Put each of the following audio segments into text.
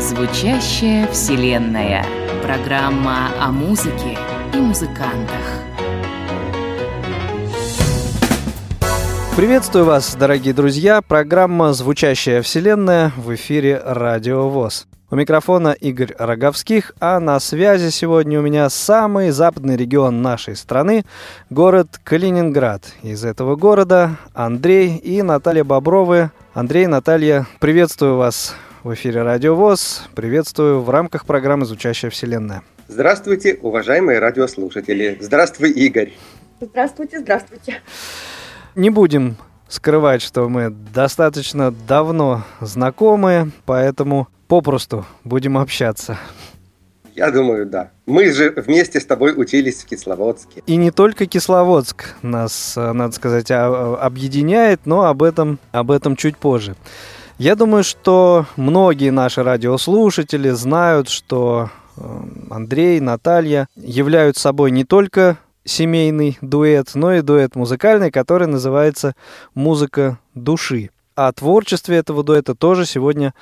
Звучащая вселенная. Программа о музыке и музыкантах. Приветствую вас, дорогие друзья. Программа «Звучащая вселенная» в эфире «Радио ВОЗ». У микрофона Игорь Роговских, а на связи сегодня у меня самый западный регион нашей страны, город Калининград. Из этого города Андрей и Наталья Бобровы. Андрей, Наталья, приветствую вас в эфире «Радио ВОЗ». Приветствую в рамках программы «Звучащая вселенная». Здравствуйте, уважаемые радиослушатели. Здравствуй, Игорь. Здравствуйте, здравствуйте не будем скрывать, что мы достаточно давно знакомы, поэтому попросту будем общаться. Я думаю, да. Мы же вместе с тобой учились в Кисловодске. И не только Кисловодск нас, надо сказать, а, объединяет, но об этом, об этом чуть позже. Я думаю, что многие наши радиослушатели знают, что э, Андрей, Наталья являются собой не только семейный дуэт, но и дуэт музыкальный, который называется «Музыка души». О творчестве этого дуэта тоже сегодня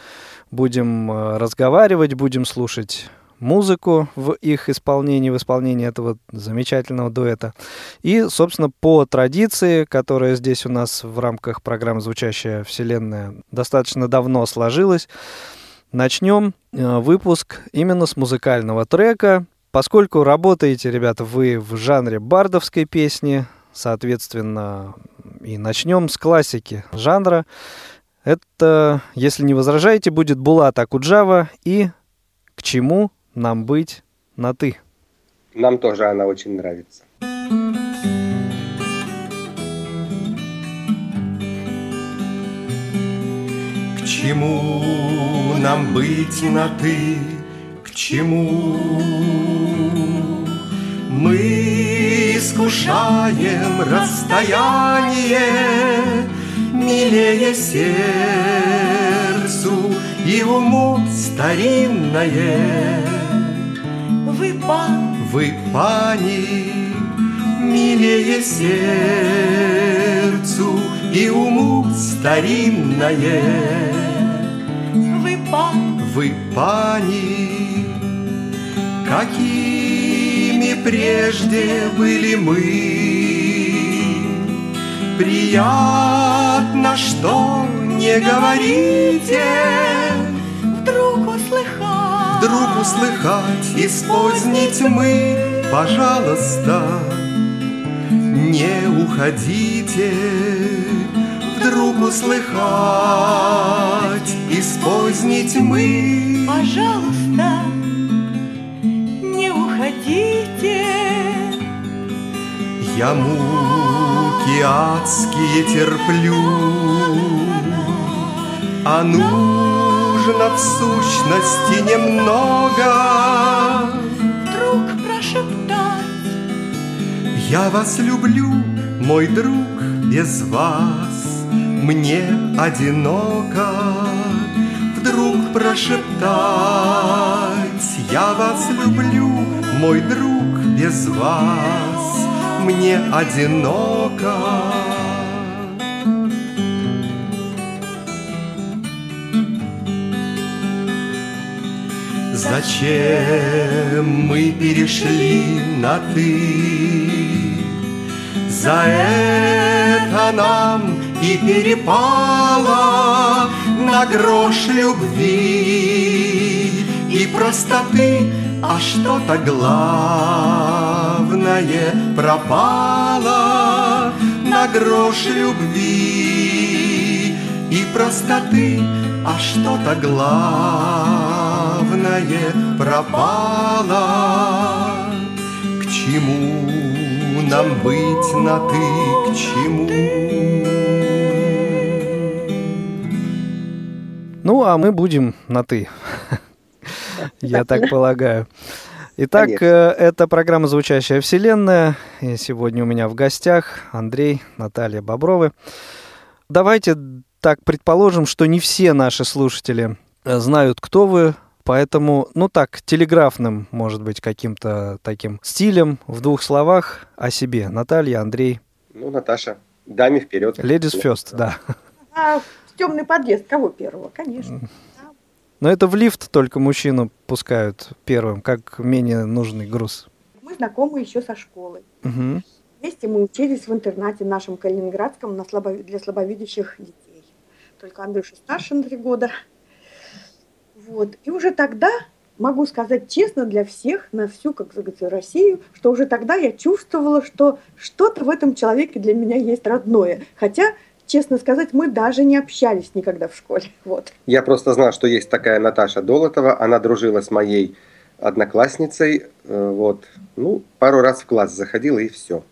будем э, разговаривать, будем слушать музыку в их исполнении, в исполнении этого замечательного дуэта. И, собственно, по традиции, которая здесь у нас в рамках программы «Звучащая вселенная» достаточно давно сложилась, начнем э, выпуск именно с музыкального трека, Поскольку работаете, ребята, вы в жанре бардовской песни, соответственно, и начнем с классики жанра. Это, если не возражаете, будет Булат Акуджава и «К чему нам быть на «ты»?» Нам тоже она очень нравится. К чему нам быть на «ты»? Чему мы искушаем расстояние милее сердцу и уму старинное. Вы, пан, вы, пани, милее сердцу и уму старинное. Вы, пан, вы, пани, Какими прежде были мы. Приятно, что не говорите. Вдруг услыхать. Вдруг услыхать из поздней тьмы Пожалуйста, не уходите. Вдруг услыхать из поздней тьмы Пожалуйста, уходите. Я муки адские терплю, А нужно в сущности немного. Вдруг прошептать. Я вас люблю, мой друг, без вас Мне одиноко Вдруг прошептать Я вас люблю, мой друг, без вас мне одиноко. Зачем мы перешли на «ты»? За это нам и перепало на грош любви и простоты а что-то главное пропало на грош любви и простоты, а что-то главное пропало. К чему нам быть на ты, к чему? Ну, а мы будем на ты. Я так полагаю. Итак, Конечно. Э, это программа «Звучащая вселенная». И сегодня у меня в гостях Андрей, Наталья Бобровы. Давайте так предположим, что не все наши слушатели э, знают, кто вы, Поэтому, ну так, телеграфным, может быть, каким-то таким стилем, в двух словах о себе. Наталья, Андрей. Ну, Наташа, даме вперед. Ladies first, да. Темный подъезд кого первого? Конечно. Но это в лифт только мужчину пускают первым, как менее нужный груз. Мы знакомы еще со школы. Мгм. Вместе мы учились в интернате нашем калининградском на слабо- для слабовидящих детей. Только Андрюша старше на три года. Вот. И уже тогда, могу сказать честно для всех, на всю, как говорится, Россию, что уже тогда я чувствовала, что что-то в этом человеке для меня есть родное. Хотя, честно сказать, мы даже не общались никогда в школе. Вот. Я просто знал, что есть такая Наташа Долотова. Она дружила с моей одноклассницей. Э, Вот. Ну, пару раз в класс заходила и все.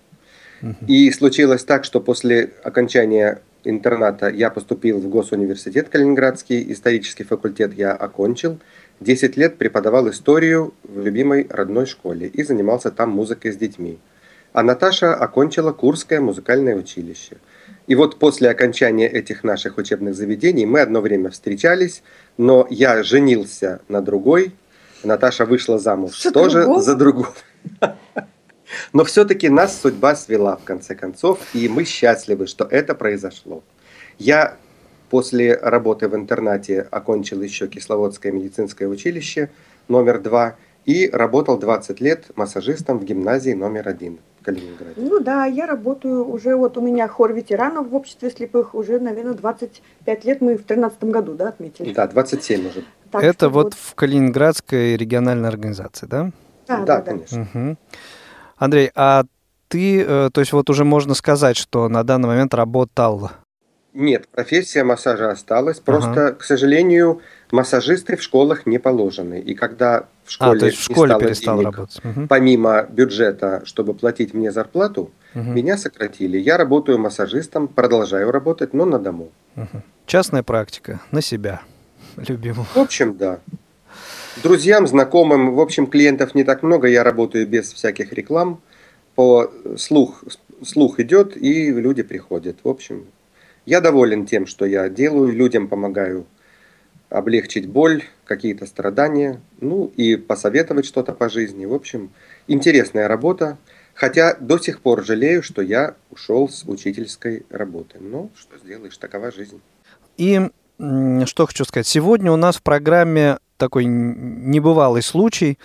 И случилось так, что после окончания интерната я поступил в Госуниверситет Калининградский, исторический факультет я окончил. 10 лет преподавал историю в любимой родной школе и занимался там музыкой с детьми. А Наташа окончила Курское музыкальное училище. И вот после окончания этих наших учебных заведений мы одно время встречались, но я женился на другой, Наташа вышла замуж За тоже другого? за другого. Но все-таки нас судьба свела в конце концов, и мы счастливы, что это произошло. Я после работы в интернате окончил еще Кисловодское медицинское училище номер два и работал 20 лет массажистом в гимназии номер один Калининграде. Ну да, я работаю уже, вот у меня хор ветеранов в обществе слепых уже, наверное, 25 лет. Мы в 13 году, да, отметили? Да, 27 уже. Так Это что вот в Калининградской региональной организации, да? Да, Да, да, да. конечно. Мгм. Андрей, а ты, э, то есть вот уже можно сказать, что на данный момент работал. Нет, профессия массажа осталась. Просто, к сожалению, массажисты в школах не положены. И когда в школе, а, то есть в не школе стало перестал денег, работать. Мгм. помимо бюджета, чтобы платить мне зарплату, Мгм. меня сократили. Я работаю массажистом, продолжаю работать, но на дому. Частная практика на себя, любимого. В общем, да. Друзьям, знакомым, в общем, клиентов не так много. Я работаю без всяких реклам. По слух, слух идет, и люди приходят. В общем, я доволен тем, что я делаю. Людям помогаю облегчить боль, какие-то страдания, ну и посоветовать что-то по жизни. В общем, интересная работа. Хотя до сих пор жалею, что я ушел с учительской работы. Но что сделаешь, такова жизнь. И что хочу сказать. Сегодня у нас в программе такой небывалый случай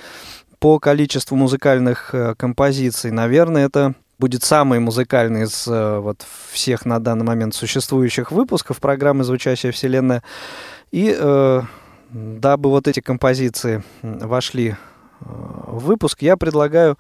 по количеству музыкальных э, композиций. Наверное, это будет самый музыкальный из э, вот всех на данный момент существующих выпусков программы «Звучащая вселенная». И э, дабы вот эти композиции вошли э, в выпуск, я предлагаю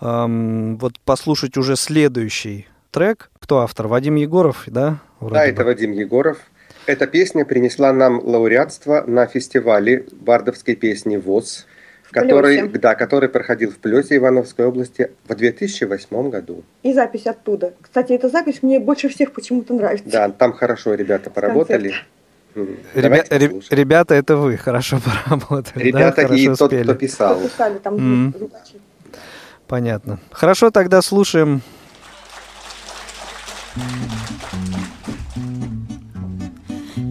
эм, вот послушать уже следующий трек. Кто автор? Вадим Егоров, да? Вроде Да, бы. это Вадим Егоров. Эта песня принесла нам лауреатство на фестивале бардовской песни ВОЗ, который, да, который проходил в Плесе Ивановской области в 2008 году. И запись оттуда. Кстати, эта запись мне больше всех почему-то нравится. Да, там хорошо ребята поработали. М, Ребя- давайте ре- послушаем. ребята, это вы хорошо поработали. Ребята да? и хорошо тот, спели. кто писал. Там звукачи. Понятно. Хорошо, тогда слушаем.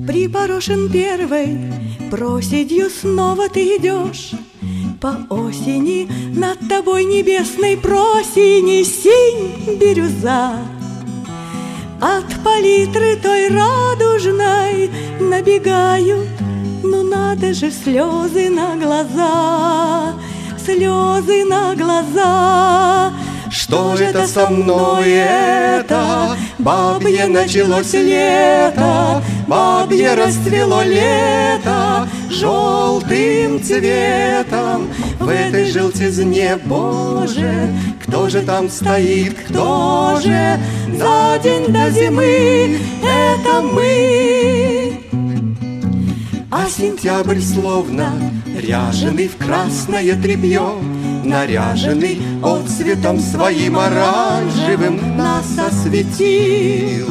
Припорошен первой проседью снова ты идешь По осени над тобой небесной просени синь бирюза От палитры той радужной набегают Ну надо же слезы на глаза Слезы на глаза Что это со мной это? Бабье началось лето, Бабье расцвело лето Желтым цветом. В этой желтизне, Боже Кто же там стоит, кто же? За день до зимы Это мы а сентябрь словно ряженый в красное тряпье, Наряженный отцветом своим оранжевым нас осветил.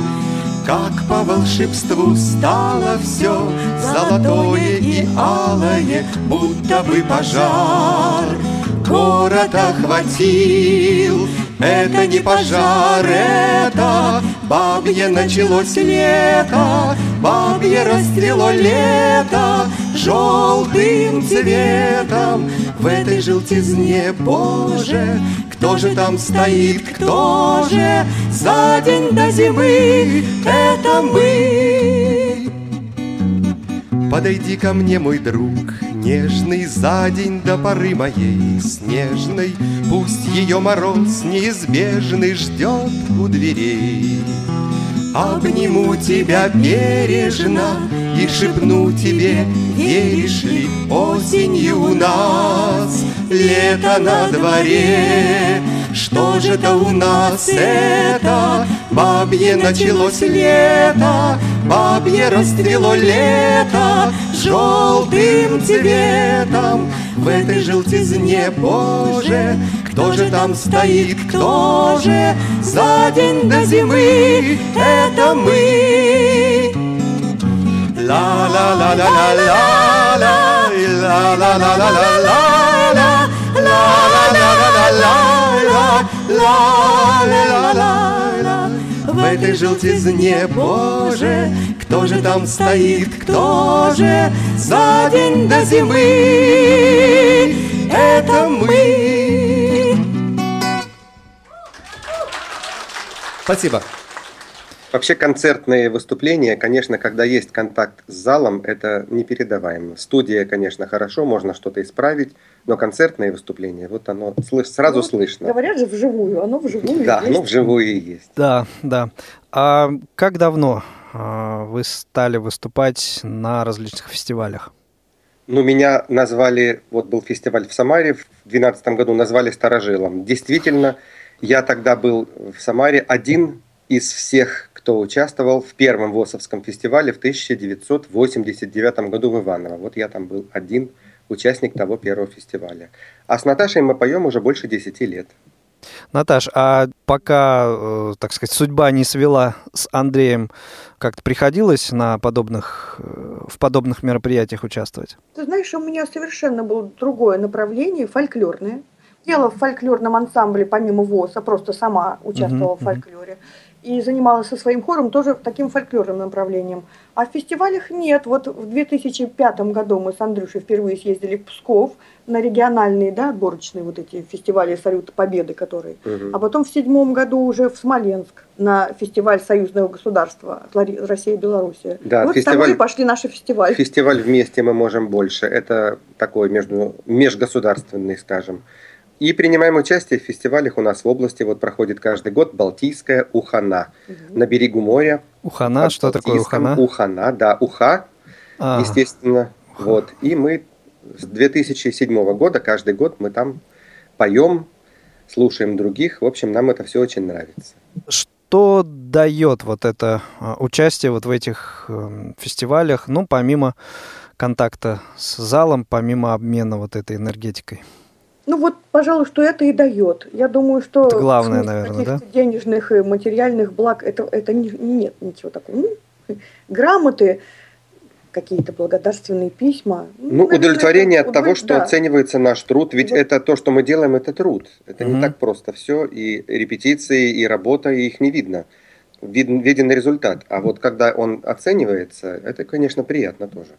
Как по волшебству стало все золотое и алое, Будто бы пожар город охватил. Это не пожар, это бабье началось лето, Бабье расцвело лето желтым цветом. В этой желтизне, Боже, кто же там стоит, кто же за день до зимы? Это мы. Подойди ко мне, мой друг, нежный За день до поры моей снежной Пусть ее мороз неизбежный Ждет у дверей Обниму тебя бережно И шепну тебе, веришь ли Осенью у нас лето на дворе Что же это у нас это? Бабье началось лето Бабье расцвело лето Желтым цветом В этой желтизне, Боже. Кто же там стоит, кто же За день до зимы? Это мы. Ла-ла-ла-ла-ла-ла Ла-ла-ла-ла-ла-ла Ла-ла-ла-ла-ла-ла В этой желтизне, Боже Кто же там стоит, кто же За день до зимы? Это мы. Спасибо. Вообще концертные выступления, конечно, когда есть контакт с залом, это непередаваемо. Студия, конечно, хорошо, можно что-то исправить, но концертные выступления, вот оно слыш, сразу Ну, слышно. Говорят же вживую, оно вживую Да, есть. ну вживую и есть. Да, да. А как давно а, вы стали выступать на различных фестивалях? Ну, меня назвали, вот был фестиваль в Самаре в 2012 году, назвали старожилом. Действительно, я тогда был в Самаре один из всех, кто участвовал в первом ВОСовском фестивале в 1989 году в Иваново. Вот я там был один участник того первого фестиваля. А с Наташей мы поем уже больше 10 лет. Наташ, а пока, э, так сказать, судьба не свела с Андреем, как-то приходилось на подобных, э, в подобных мероприятиях участвовать? Ты знаешь, у меня совершенно было другое направление, фольклорное. Пела в фольклорном ансамбле помимо ВОЗа, просто сама участвовала Мгм, в фольклоре. И занималась со своим хором тоже таким фольклорным направлением. А в фестивалях нет. Вот в 2005 году мы с Андрюшей впервые съездили в Псков на региональные, да, отборочные вот эти фестивали Салюта Победы, которые. Мгм. А потом в седьмом году уже в Смоленск на фестиваль союзного государства Россия и Белоруссия. Да, вот фестиваль- там и пошли наши фестивали. Фестиваль «Вместе мы можем больше» – это такой между, межгосударственный, скажем. И принимаем участие в фестивалях у нас в области. Вот проходит каждый год Балтийская Ухана на берегу моря. Ухана, что такое Балтийском. Ухана? Ухана, да, Уха, А, естественно. Вот. И мы с 2007 года, каждый год мы там поем, слушаем других. В общем, нам это все очень нравится. Что дает вот это а, участие вот в этих эм, фестивалях, ну, помимо контакта с залом, помимо обмена вот этой энергетикой? Ну вот, пожалуй, что это и дает. Я думаю, что Это главное, наверное, каких-то денежных и материальных благ это, это не- нет ничего такого. Ну, грамоты, какие-то благодарственные письма. Ну, наверное, удовлетворение это от того, удов- что да. оценивается наш труд. Ведь Вот. это то, что мы делаем, это труд. Это Мгм. не так просто все. И репетиции, и работа, и их не видно. Виден, виден результат. А вот когда он оценивается, это, конечно, приятно тоже.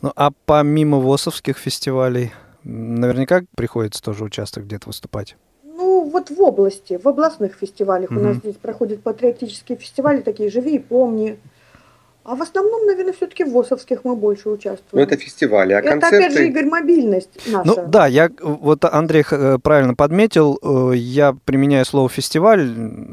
Ну, а помимо ВОСовских фестивалей, наверняка приходится тоже участвовать где-то выступать. Ну, вот в области, в областных фестивалях у нас здесь проходят патриотические фестивали, такие «Живи и помни». А в основном, наверное, все-таки в ВОСовских мы больше участвуем. Но это фестивали, а Это, концерты... опять же, Игорь, мобильность наша. Ну да, я вот Андрей э, правильно подметил, э, я применяю слово фестиваль,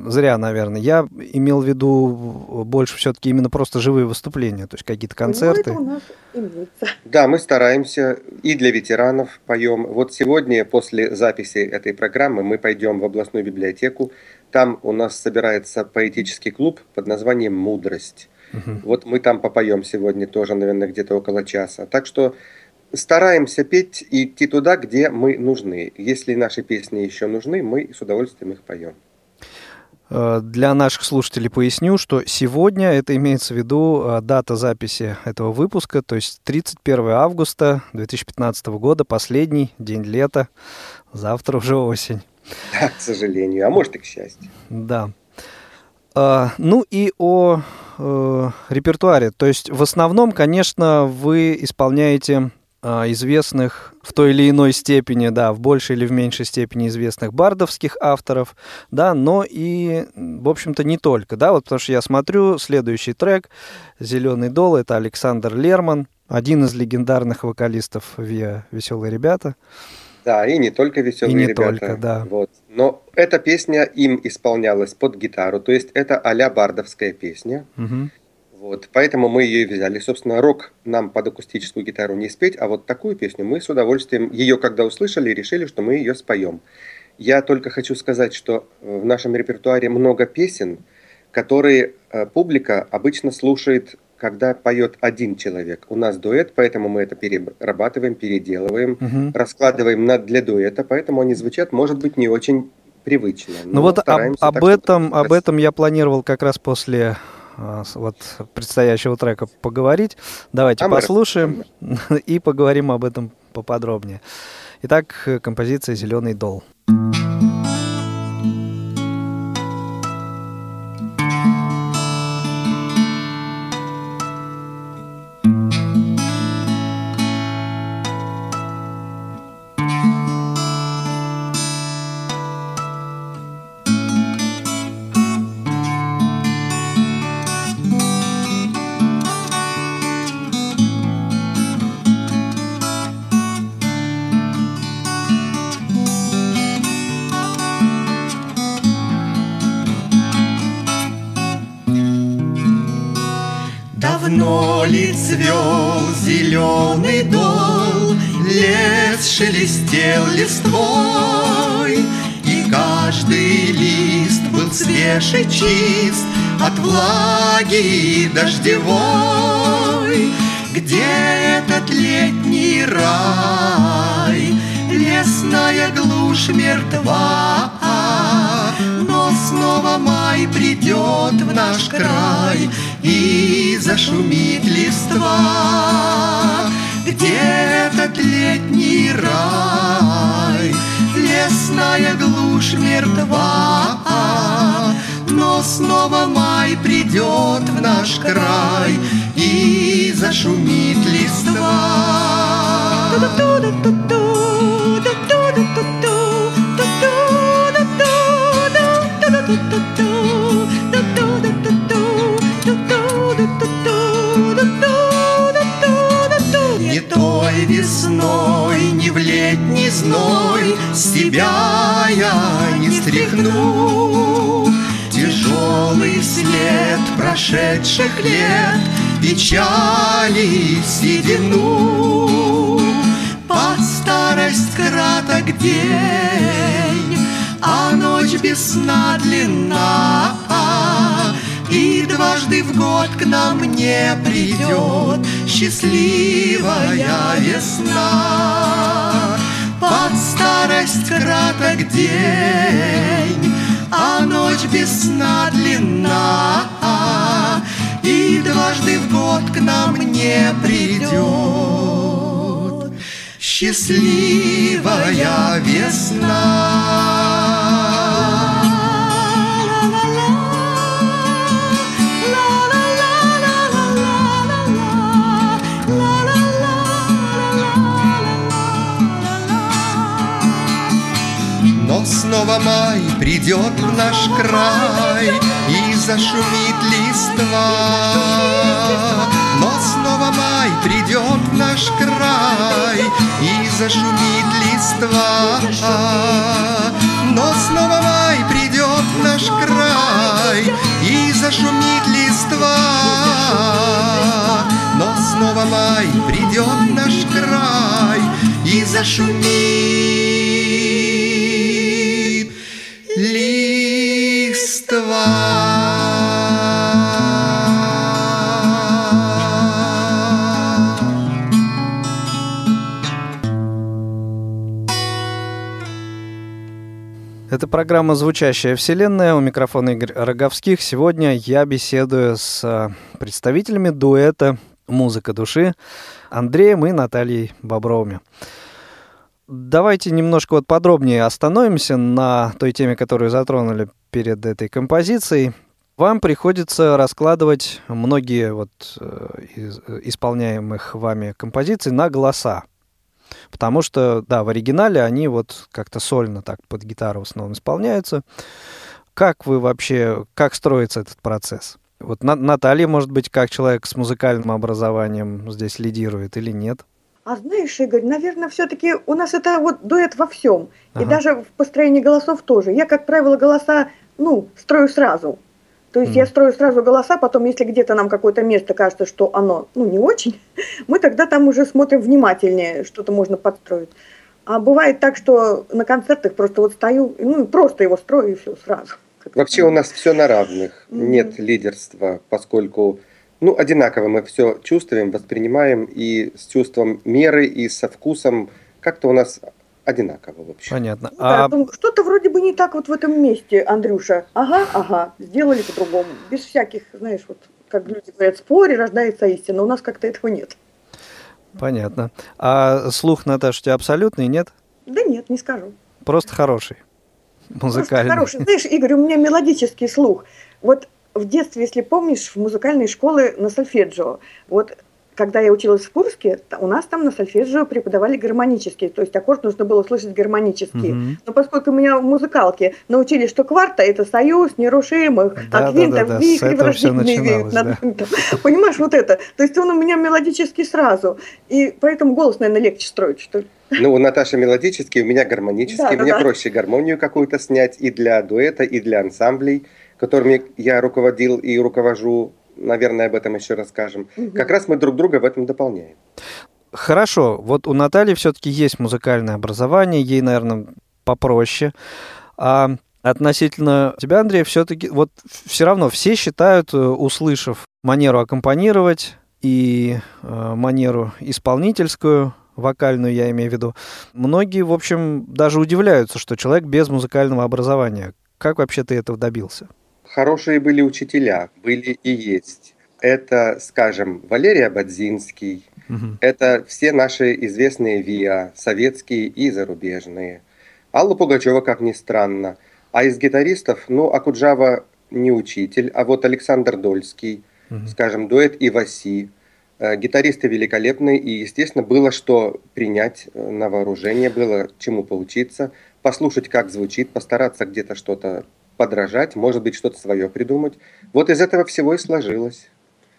зря, наверное. Я имел в виду больше все-таки именно просто живые выступления, то есть какие-то концерты. Ну, это у нас имеется. Да, мы стараемся и для ветеранов поем. Вот сегодня, после записи этой программы, мы пойдем в областную библиотеку. Там у нас собирается поэтический клуб под названием «Мудрость». Мгм. Вот мы там попоем сегодня тоже, наверное, где-то около часа. Так что стараемся петь и идти туда, где мы нужны. Если наши песни еще нужны, мы с удовольствием их поем. Э, Для наших слушателей поясню, что сегодня, это имеется в виду э, дата записи этого выпуска, то есть 31 августа 2015 года, последний день лета, завтра уже осень. Да, к сожалению, а может и к счастью. Да. А, ну и о э, репертуаре. То есть в основном, конечно, вы исполняете а, известных в той или иной степени, да, в большей или в меньшей степени известных бардовских авторов, да, но и, в общем-то, не только, да, вот потому что я смотрю следующий трек «Зеленый дол» — это Александр Лерман, один из легендарных вокалистов ВИА «Веселые ребята». Да, и не только «Веселые и не ребята». Только, да. Вот. Но эта песня им исполнялась под гитару, то есть это а бардовская песня. Угу. Вот, поэтому мы ее и взяли. Собственно, рок нам под акустическую гитару не спеть, а вот такую песню мы с удовольствием ее, когда услышали, решили, что мы ее споем. Я только хочу сказать, что э, в нашем репертуаре много песен, которые э, публика обычно слушает, когда поет один человек. У нас дуэт, поэтому мы это перерабатываем, переделываем, Угу. раскладываем на, для дуэта, поэтому они звучат, может быть, не очень привычно. Ну вот об, об этом, об этом я планировал как раз после а, вот предстоящего трека поговорить. Давайте А послушаем и поговорим об этом поподробнее. Итак, э, композиция «Зеленый дол». Зеленый дол, Лес шелестел листвой, И каждый лист был свеж и чист От влаги дождевой. Где этот летний рай? Лесная глушь мертва, но снова май придет в наш край и зашумит листва. Где этот летний рай? Лесная глушь мертва, но снова май придет в наш край и зашумит листва. Не весной, не в летний зной Себя я не стряхну. Тяжелый след прошедших лет Печали седину. Под старость краток день, А ночь без сна длинна. И дважды в год к нам не придет счастливая весна. Под старость краток день, а ночь без сна длинна. И дважды в год к нам не придет счастливая весна. Снова май придет в наш край И зашумит листва. Но снова май придет в наш край И зашумит листва. Но снова май придет в наш край И зашумит листва. Но снова май придет в наш край И зашумит Это программа «Звучащая вселенная». У микрофона Игорь Роговских. Сегодня я беседую с а, представителями дуэта «Музыка души» Андреем и Натальей Бобровыми. давайте немножко вот подробнее остановимся на той теме, которую затронули перед этой композицией. Вам приходится раскладывать многие вот э, из, исполняемых вами композиций на голоса. Потому что, да, в оригинале они вот как-то сольно так под гитару в основном исполняются. Как вы вообще, как строится этот процесс? Вот Наталья, может быть, как человек с музыкальным образованием здесь лидирует или нет? А знаешь, Игорь, наверное, все-таки у нас это вот дуэт во всем. Ага. И даже в построении голосов тоже. Я, как правило, голоса, ну, строю сразу. То есть mm. я строю сразу голоса, потом, если где-то нам какое-то место кажется, что оно, ну, не очень, мы тогда там уже смотрим внимательнее, что-то можно подстроить. А бывает так, что на концертах просто вот стою, ну, просто его строю и все сразу. Вообще у нас все на равных, mm-hmm. нет лидерства, поскольку ну, одинаково мы все чувствуем, воспринимаем и с чувством меры, и со вкусом. Как-то у нас одинаково вообще. Понятно. Ну, а... Да, что-то вроде бы не так вот в этом месте, Андрюша. Ага, ага, сделали по-другому. Без всяких, знаешь, вот как люди говорят, споре рождается истина. У нас как-то этого нет. Понятно. А слух, Наташа, у тебя абсолютный, нет? Да нет, не скажу. Просто хороший. Музыкальный. Просто хороший. Знаешь, Игорь, у меня мелодический слух. Вот в детстве, если помнишь, в музыкальной школе на сольфеджио, вот когда я училась в Курске, у нас там на сольфеджио преподавали гармонический, то есть аккорд нужно было слышать гармонический. Mm-hmm. Но поскольку меня в музыкалке научили, что кварта – это союз нерушимых, да, а квинта да, да, вихри враждебные да. Понимаешь, вот это. То есть он у меня мелодический сразу. И поэтому голос, наверное, легче строить, что ли. Ну, у Наташи мелодический, у меня гармонический. Да, Мне да. проще гармонию какую-то снять и для дуэта, и для ансамблей которыми я руководил и руковожу, наверное, об этом еще расскажем. Угу. Как раз мы друг друга в этом дополняем. Хорошо, вот у Натальи все-таки есть музыкальное образование, ей, наверное, попроще. А относительно тебя, Андрей, все-таки вот все равно все считают, э, услышав манеру аккомпанировать и э, манеру исполнительскую, вокальную я имею в виду, многие, в общем, даже удивляются, что человек без музыкального образования. Как вообще ты этого добился? Хорошие были учителя, были и есть. Это, скажем, Валерий Абадзинский, угу. это все наши известные ВИА, советские и зарубежные. Алла Пугачева, как ни странно. А из гитаристов, ну, Акуджава не учитель, а вот Александр Дольский, угу. скажем, дуэт Иваси. Э, гитаристы великолепные, и, естественно, было что принять э, на вооружение, было чему поучиться, послушать, как звучит, постараться где-то что-то подражать, может быть, что-то свое придумать. Вот из этого всего и сложилось.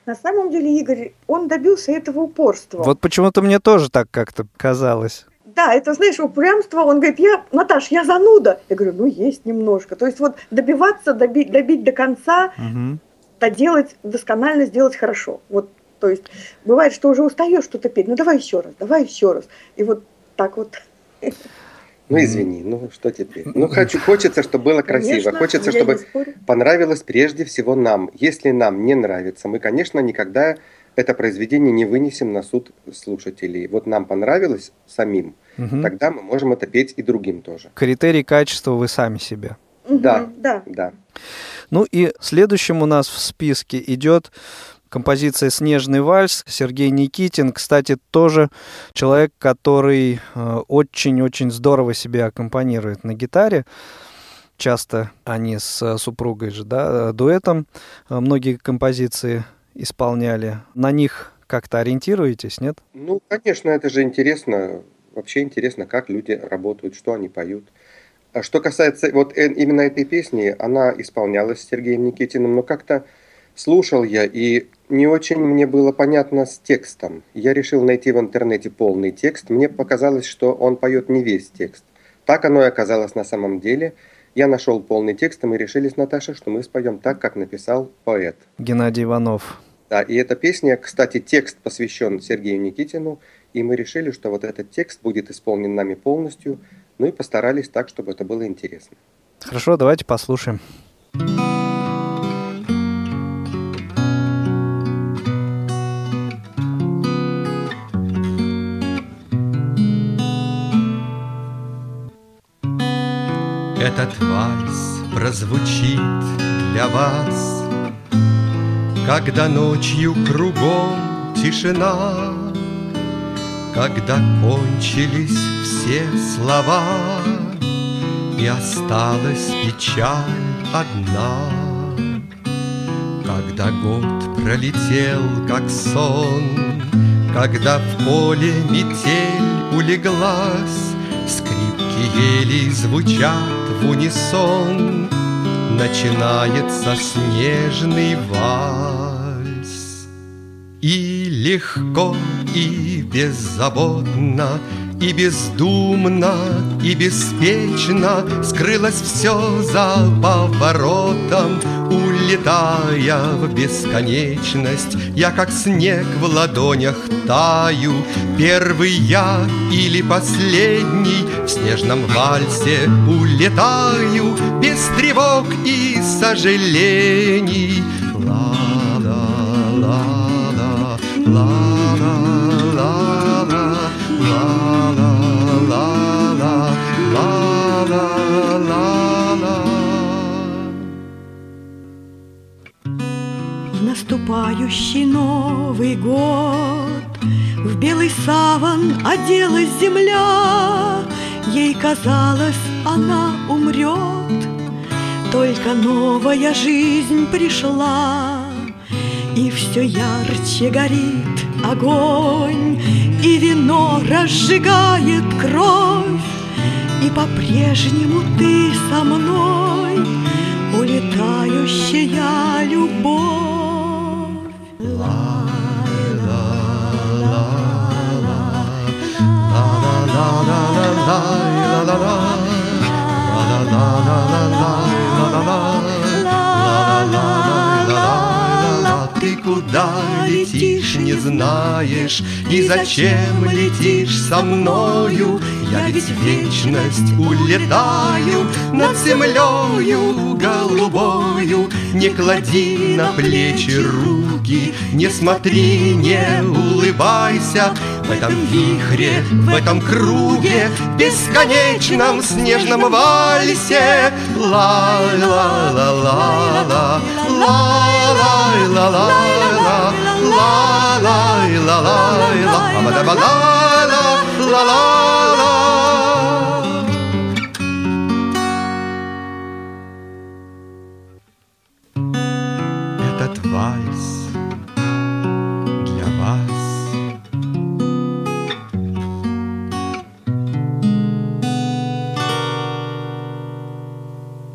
На самом деле, Игорь, он добился этого упорства. Вот почему-то мне тоже так как-то казалось. Да, это, знаешь, упрямство. Он говорит, я, Наташ, я зануда. Я говорю, ну, есть немножко. То есть вот добиваться, добить, добить до конца, угу. доделать досконально, сделать хорошо. Вот, то есть бывает, что уже устаешь что-то петь. Ну, давай еще раз, давай еще раз. И вот так вот. Ну, извини, ну что теперь? Ну, хочу, хочется, чтобы было красиво. Конечно, хочется, чтобы понравилось прежде всего нам. Если нам не нравится, мы, конечно, никогда это произведение не вынесем на суд слушателей. Вот нам понравилось самим, угу. тогда мы можем это петь и другим тоже. Критерий качества вы сами себе. Угу, да, да, да. Ну и следующим у нас в списке идет композиция «Снежный вальс». Сергей Никитин, кстати, тоже человек, который э, очень-очень здорово себя аккомпанирует на гитаре. Часто они с супругой же, да, дуэтом э, многие композиции исполняли. На них как-то ориентируетесь, нет? Ну, конечно, это же интересно. Вообще интересно, как люди работают, что они поют. А что касается вот э, именно этой песни, она исполнялась Сергеем Никитиным, но как-то слушал я, и не очень мне было понятно с текстом. Я решил найти в интернете полный текст. Мне показалось, что он поет не весь текст. Так оно и оказалось на самом деле. Я нашел полный текст, и мы решили с Наташей, что мы споем так, как написал поэт. Геннадий Иванов. Да, и эта песня, кстати, текст посвящен Сергею Никитину, и мы решили, что вот этот текст будет исполнен нами полностью, ну и постарались так, чтобы это было интересно. Хорошо, давайте послушаем. Этот вальс прозвучит для вас, Когда ночью кругом тишина, когда кончились все слова, И осталась печаль одна. Когда год пролетел, как сон, Когда в поле метель улеглась, Скрипки елей звучат в унисон, Начинается снежный вальс. И легко, и беззаботно и бездумно, и беспечно Скрылось все за поворотом Улетая в бесконечность. Я как снег в ладонях таю Первый я или последний В снежном вальсе улетаю Без тревог и сожалений наступающий Новый год. В белый саван оделась земля. Ей казалось, она умрет. Только новая жизнь пришла. И все ярче горит огонь. И вино разжигает кровь. И по-прежнему ты со мной. Улетающая любовь куда летишь, не знаешь, И зачем летишь со мною? Я ведь в вечность улетаю Над землею голубою. Не клади на плечи руки, Не смотри, не улыбайся, в этом вихре, в этом круге, бесконечном снежном вальсе. ла ла ла ла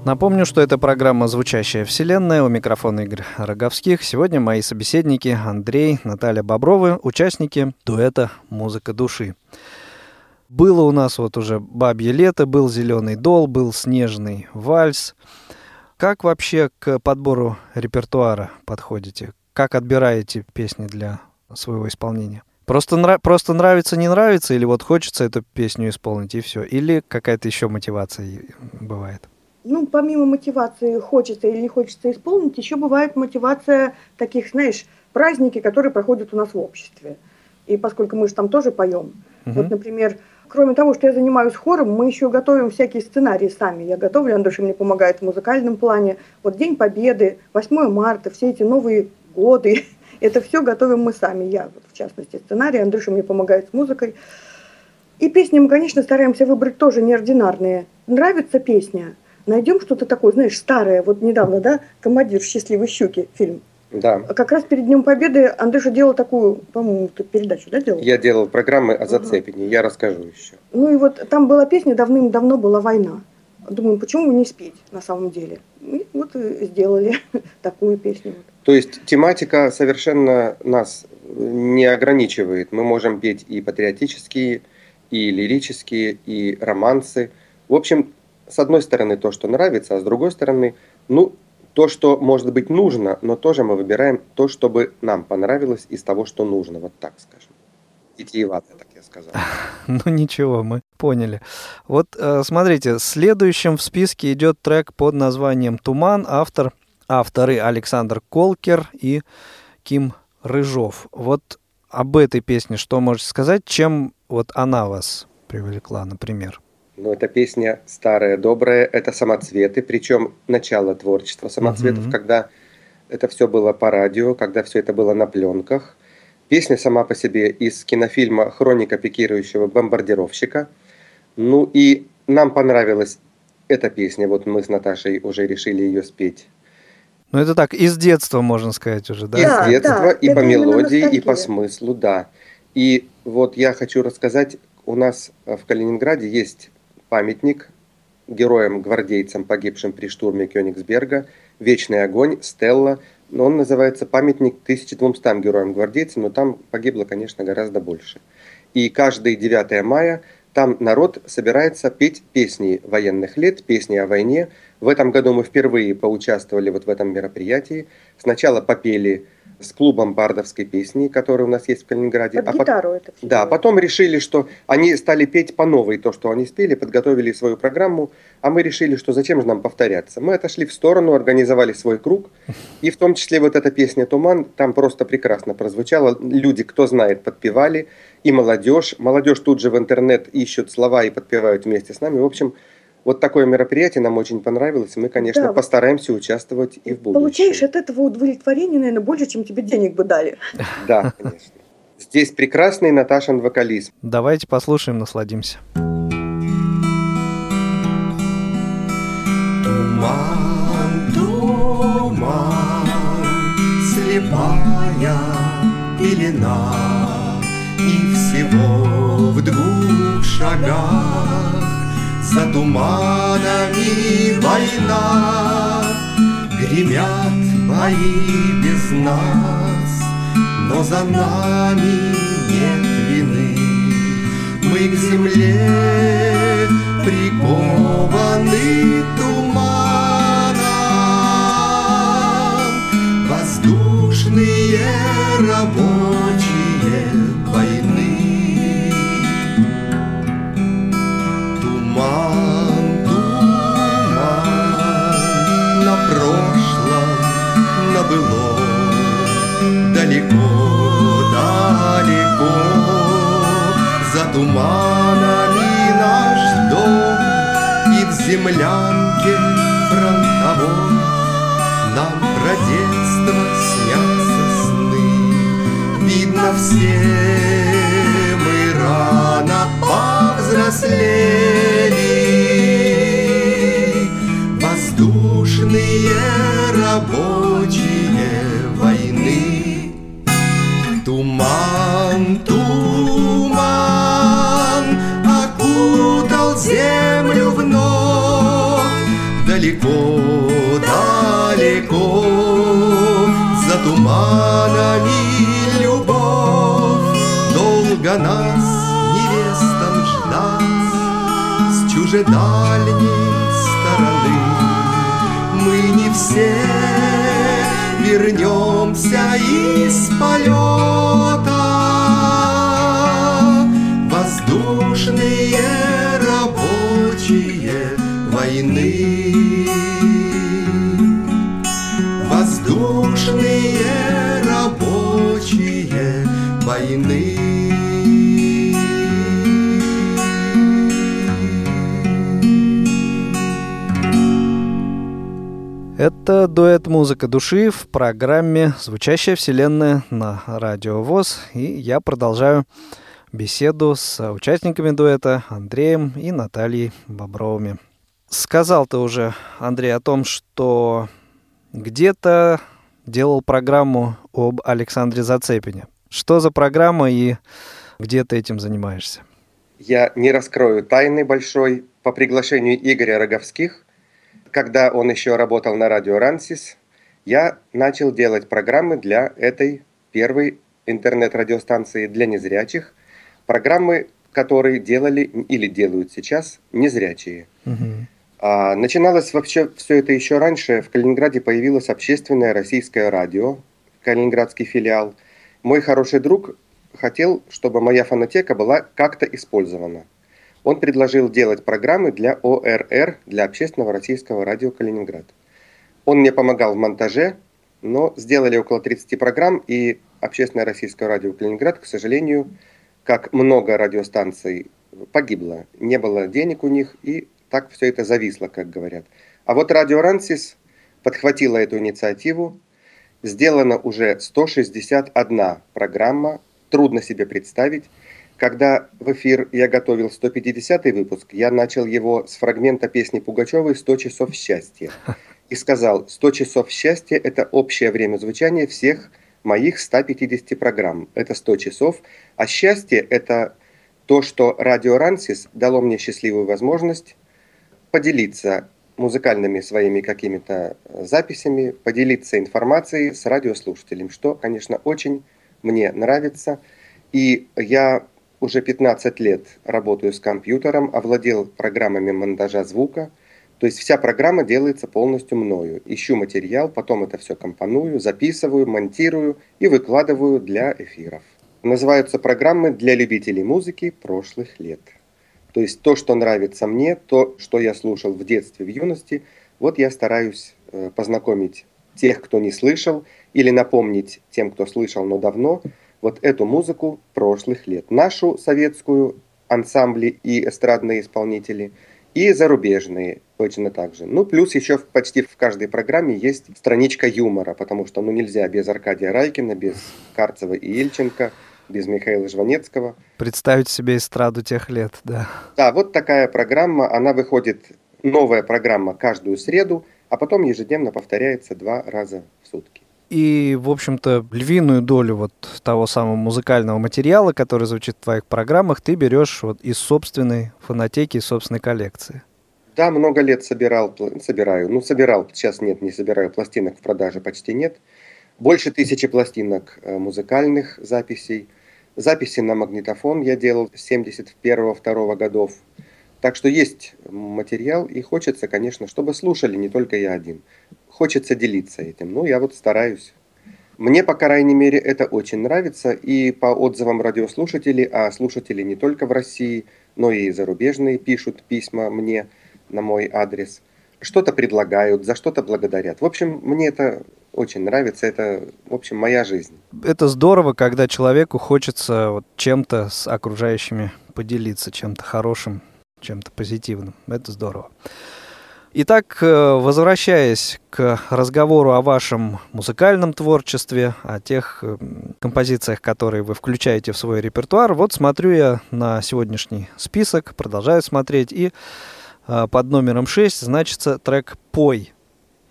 Напомню, что это программа «Звучащая вселенная». У микрофона Игорь Роговских. Сегодня мои собеседники Андрей, Наталья Бобровы, участники дуэта «Музыка души». Было у нас вот уже «Бабье лето», был «Зеленый дол», был «Снежный вальс». Как вообще к подбору репертуара подходите? Как отбираете песни для своего исполнения? Просто, нра- просто нравится, не нравится, или вот хочется эту песню исполнить, и все? Или какая-то еще мотивация бывает? Ну, помимо мотивации хочется или не хочется исполнить, еще бывает мотивация таких, знаешь, праздники, которые проходят у нас в обществе. И поскольку мы же там тоже поем, Мгм. вот, например, кроме того, что я занимаюсь хором, мы еще готовим всякие сценарии сами. Я готовлю, Андрюша мне помогает в музыкальном плане. Вот День Победы, 8 марта, все эти новые годы, это все готовим мы сами. Я, вот, в частности, сценарий, Андрюша мне помогает с музыкой. И песни мы, конечно, стараемся выбрать тоже неординарные. Нравится песня, найдем что-то такое, знаешь, старое. Вот недавно, да, «Командир счастливой щуки» фильм. Да. Как раз перед Днем Победы Андрюша делал такую, по-моему, передачу, да, делал? Я делал программы о зацепине, я расскажу еще. Ну и вот там была песня, давным-давно была война. Думаю, почему бы не спеть на самом деле? И вот сделали такую песню. То есть тематика совершенно нас не ограничивает. Мы можем петь и патриотические, и лирические, и романсы. В общем, с одной стороны то, что нравится, а с другой стороны, ну, то, что может быть нужно, но тоже мы выбираем то, чтобы нам понравилось из того, что нужно, вот так скажем. Витиевато, так я сказал. Ну ничего, мы поняли. Вот э, смотрите, следующим в списке идет трек под названием «Туман». Автор, авторы Александр Колкер и Ким Рыжов. Вот об этой песне что можете сказать? Чем вот она вас привлекла, например? Ну, эта песня старая, добрая, это самоцветы, причем начало творчества самоцветов, Мгм. когда это все было по радио, когда все это было на пленках. Песня сама по себе из кинофильма «Хроника пикирующего бомбардировщика». Ну и нам понравилась эта песня. Вот мы с Наташей уже решили ее спеть. Ну это так, из детства, можно сказать уже, да? Из Да, детства, да, и это по мелодии, и по смыслу, да. И вот я хочу рассказать, у нас в Калининграде есть памятник героям-гвардейцам, погибшим при штурме Кёнигсберга, «Вечный огонь», «Стелла». Но он называется «Памятник 1200 героям-гвардейцам», но там погибло, конечно, гораздо больше. И каждый 9 мая там народ собирается петь песни военных лет, песни о войне. В этом году мы впервые поучаствовали вот в этом мероприятии. Сначала попели с клубом бардовской песни, который у нас есть в Калининграде. Под а пот- гитару это все. да, потом решили, что они стали петь по новой то, что они спели, подготовили свою программу, а мы решили, что зачем же нам повторяться. Мы отошли в сторону, организовали свой круг, и в том числе вот эта песня «Туман» там просто прекрасно прозвучала. Люди, кто знает, подпевали, и молодежь. Молодежь тут же в интернет ищут слова и подпевают вместе с нами. В общем, вот такое мероприятие нам очень понравилось, и мы, конечно, Да. постараемся участвовать и в будущем. Получаешь от этого удовлетворение, наверное, больше, чем тебе денег бы дали. Да, конечно. Здесь прекрасный Наташин вокализм. Давайте послушаем, насладимся. Туман, туман, слепая пелена, И всего в двух шагах За туманами война. Гремят бои без нас, Но за нами нет вины. Мы к земле прикованы туманом, Воздушные рабочие с чужедальней стороны мы не все вернемся из полета. Это дуэт «Музыка души» в программе «Звучащая вселенная» на Радио ВОЗ. И я продолжаю беседу с участниками дуэта Андреем и Натальей Бобровыми. Сказал ты уже, Андрей, о том, что где-то делал программу об Александре Зацепине. Что за программа и где ты этим занимаешься? Я не раскрою тайны большой. По приглашению Игоря Роговских, когда он еще работал на радио «Рансис», я начал делать программы для этой первой интернет-радиостанции для незрячих. Программы, которые делали или делают сейчас незрячие. Мгм. А, начиналось вообще все это еще раньше. В Калининграде появилось общественное российское радио, калининградский филиал. Мой хороший друг хотел, чтобы моя фонотека была как-то использована. Он предложил делать программы для ОРР, для общественного российского радио Калининград. Он мне помогал в монтаже, но сделали около 30 программ, и общественное российское радио Калининград, к сожалению, как много радиостанций, погибло. Не было денег у них, и так все это зависло, как говорят. А вот радио Рансис подхватила эту инициативу, сделана уже 161 программа. Трудно себе представить. Когда в эфир я готовил 150 выпуск, я начал его с фрагмента песни Пугачевой «100 часов счастья». И сказал, 100 часов счастья – это общее время звучания всех моих 150 программ. Это 100 часов. А счастье – это то, что радио Рансис дало мне счастливую возможность поделиться музыкальными своими какими-то записями, поделиться информацией с радиослушателем, что, конечно, очень мне нравится. И я уже 15 лет работаю с компьютером, овладел программами монтажа звука. То есть вся программа делается полностью мною. Ищу материал, потом это все компоную, записываю, монтирую и выкладываю для эфиров. Называются программы для любителей музыки прошлых лет. То есть то, что нравится мне, то, что я слушал в детстве, в юности, вот я стараюсь э, познакомить тех, кто не слышал, или напомнить тем, кто слышал, но давно, вот эту музыку прошлых лет. Нашу советскую ансамбли и эстрадные исполнители, и зарубежные точно так же. Ну, плюс еще почти в каждой программе есть страничка юмора, потому что ну, нельзя без Аркадия Райкина, без Карцева и Ильченко, без Михаила Жванецкого. Представить себе эстраду тех лет, да. Да, вот такая программа, она выходит, новая программа каждую среду, а потом ежедневно повторяется два раза в сутки. И, в общем-то, львиную долю вот того самого музыкального материала, который звучит в твоих программах, ты берешь вот из собственной фонотеки, из собственной коллекции. Да, много лет собирал, собираю. Ну, собирал, сейчас нет, не собираю пластинок в продаже, почти нет. Больше тысячи пластинок э, музыкальных записей. Записи на магнитофон я делал с 71-2 годов. Так что есть материал, и хочется, конечно, чтобы слушали не только я один хочется делиться этим. Ну, я вот стараюсь. Мне, по крайней мере, это очень нравится. И по отзывам радиослушателей, а слушатели не только в России, но и зарубежные пишут письма мне на мой адрес. Что-то предлагают, за что-то благодарят. В общем, мне это очень нравится. Это, в общем, моя жизнь. Это здорово, когда человеку хочется вот чем-то с окружающими поделиться, чем-то хорошим, чем-то позитивным. Это здорово. Итак, э, возвращаясь к разговору о вашем музыкальном творчестве, о тех э, композициях, которые вы включаете в свой репертуар, вот смотрю я на сегодняшний список, продолжаю смотреть, и э, под номером 6 значится трек «Пой».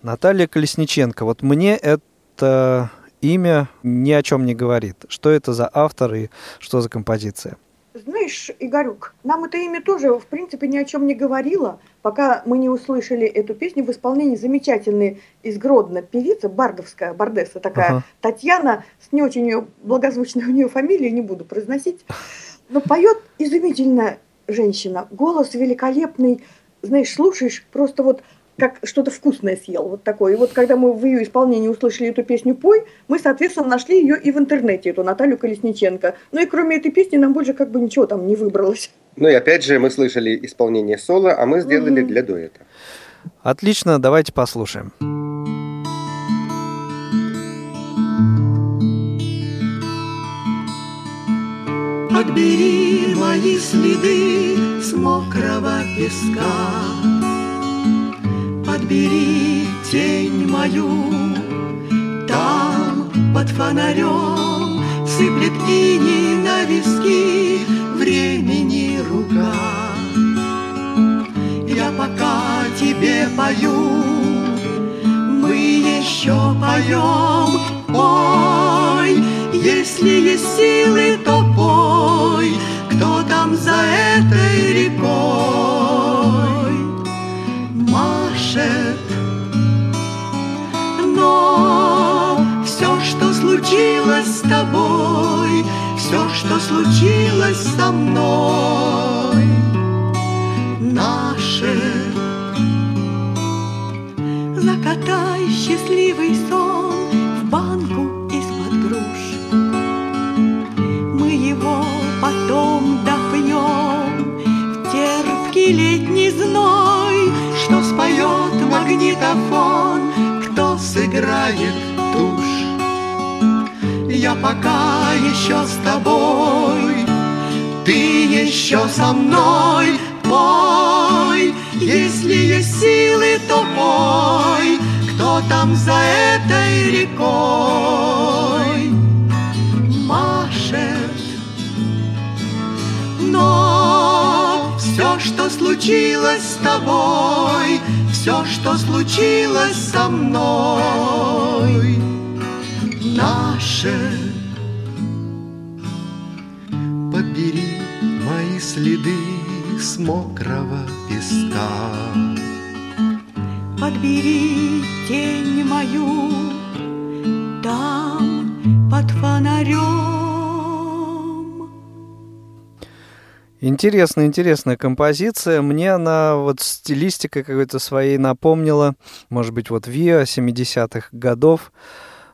Наталья Колесниченко. Вот мне это имя ни о чем не говорит. Что это за автор и что за композиция? Знаешь, Игорюк, нам это имя тоже, в принципе, ни о чем не говорило, пока мы не услышали эту песню в исполнении замечательной из Гродно певица, бардовская, бардесса такая, ага. Татьяна, с не очень ее благозвучной у нее фамилией, не буду произносить, но поет изумительная женщина, голос великолепный, знаешь, слушаешь, просто вот как что-то вкусное съел, вот такое. И вот когда мы в ее исполнении услышали эту песню «Пой», мы, соответственно, нашли ее и в интернете, эту Наталью Колесниченко. Ну и кроме этой песни нам больше как бы ничего там не выбралось. Ну и опять же мы слышали исполнение соло, а мы сделали mm-hmm. для дуэта. Отлично, давайте послушаем. Подбери мои следы с мокрого песка подбери тень мою. Там под фонарем сыплет ини на виски времени рука. Я пока тебе пою, мы еще поем. Ой, если есть силы, то пой, кто там за этой рекой случилось с тобой, все, что случилось со мной, наше. Закатай счастливый сон в банку из-под груш. Мы его потом допьем в терпкий летний зной, что споет магнитофон, кто сыграет. Я пока еще с тобой, ты еще со мной, пой, если есть силы, то пой, кто там за этой рекой? Машет. Но все, что случилось с тобой, все, что случилось со мной, наше. Подбери мои следы с мокрого песка. Подбери тень мою там под фонарем. Интересная, интересная композиция. Мне она вот стилистика какой-то своей напомнила, может быть, вот Виа 70-х годов.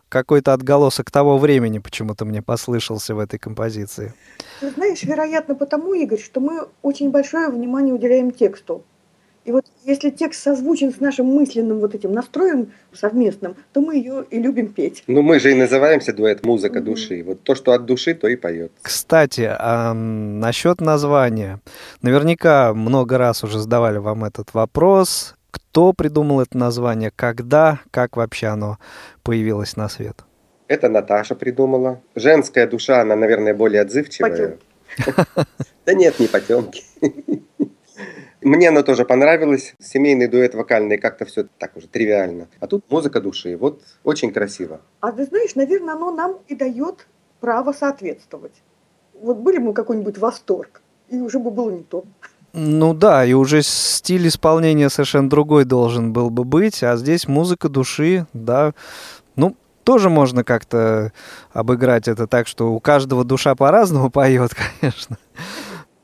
Какой-то отголосок того времени почему-то мне послышался в этой композиции. Ты знаешь, вероятно, потому, Игорь, что мы очень большое внимание уделяем тексту. И вот если текст созвучен с нашим мысленным вот этим настроем совместным, то мы ее и любим петь. Ну, мы же и называемся дуэт «Музыка души». Вот то, что от души, то и поет. Кстати, а насчет названия. Наверняка много раз уже задавали вам этот вопрос. Кто придумал это название? Когда? Как вообще оно появилось на свет? Это Наташа придумала. Женская душа, она, наверное, более отзывчивая. Да нет, не потемки. Мне оно тоже понравилось. Семейный дуэт вокальный как-то все так уже тривиально. А тут музыка души. Вот очень красиво. А ты знаешь, наверное, оно нам и дает право соответствовать. Вот были мы какой-нибудь восторг, и уже бы было не то. Ну да, и уже стиль исполнения совершенно другой должен был бы быть, а здесь музыка души, да. Ну, тоже можно как-то обыграть это так, что у каждого душа по-разному поет, конечно.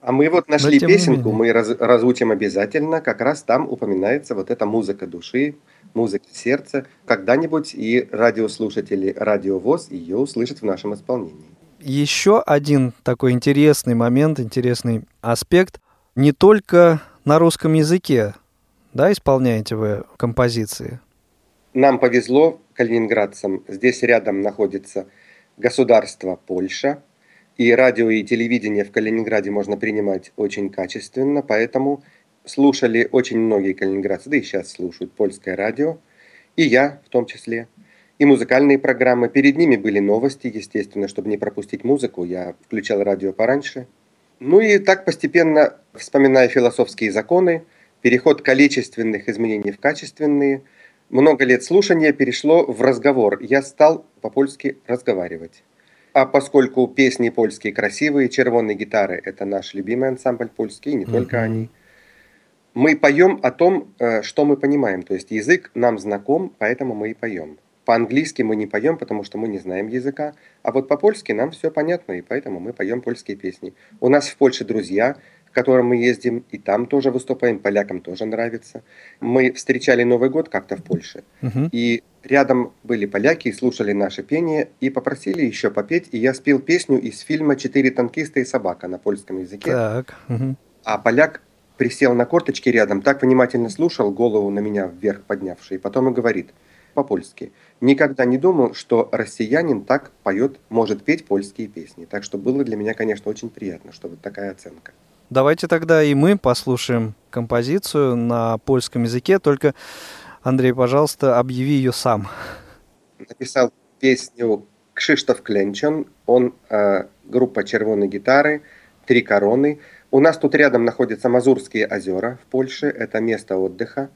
А мы вот нашли песенку, мы раз, разучим обязательно, как раз там упоминается вот эта музыка души, музыка сердца. Когда-нибудь и радиослушатели радиовоз ее услышат в нашем исполнении. Еще один такой интересный момент, интересный аспект. Не только на русском языке да, исполняете вы композиции? Нам повезло, калининградцам. Здесь рядом находится государство Польша, и радио и телевидение в Калининграде можно принимать очень качественно, поэтому слушали очень многие калининградцы, да и сейчас слушают польское радио, и я в том числе, и музыкальные программы. Перед ними были новости, естественно, чтобы не пропустить музыку, я включал радио пораньше. Ну и так постепенно, вспоминая философские законы, переход количественных изменений в качественные, много лет слушания перешло в разговор. Я стал по-польски разговаривать. А поскольку песни польские красивые, червоные гитары – это наш любимый ансамбль польский, не mm-hmm. только они. Мы поем о том, э, что мы понимаем. То есть язык нам знаком, поэтому мы и поем. По-английски мы не поем, потому что мы не знаем языка. А вот по-польски нам все понятно, и поэтому мы поем польские песни. У нас в Польше друзья, к которым мы ездим, и там тоже выступаем, полякам тоже нравится. Мы встречали Новый год как-то в Польше. Uh-huh. И Рядом были поляки и слушали наше пение, и попросили еще попеть, и я спел песню из фильма «Четыре танкиста и собака» на польском языке. Так. Угу. А поляк присел на корточки рядом, так внимательно слушал, голову на меня вверх поднявший, и потом и говорит по-польски. Никогда не думал, что россиянин так поет, может петь польские песни. Так что было для меня, конечно, очень приятно, что вот такая оценка. Давайте тогда и мы послушаем композицию на польском языке, только Андрей, пожалуйста, объяви ее сам. Написал песню Кшиштоф Кленчон. Он э, группа «Червоные гитары», «Три короны». У нас тут рядом находятся Мазурские озера в Польше. Это место отдыха.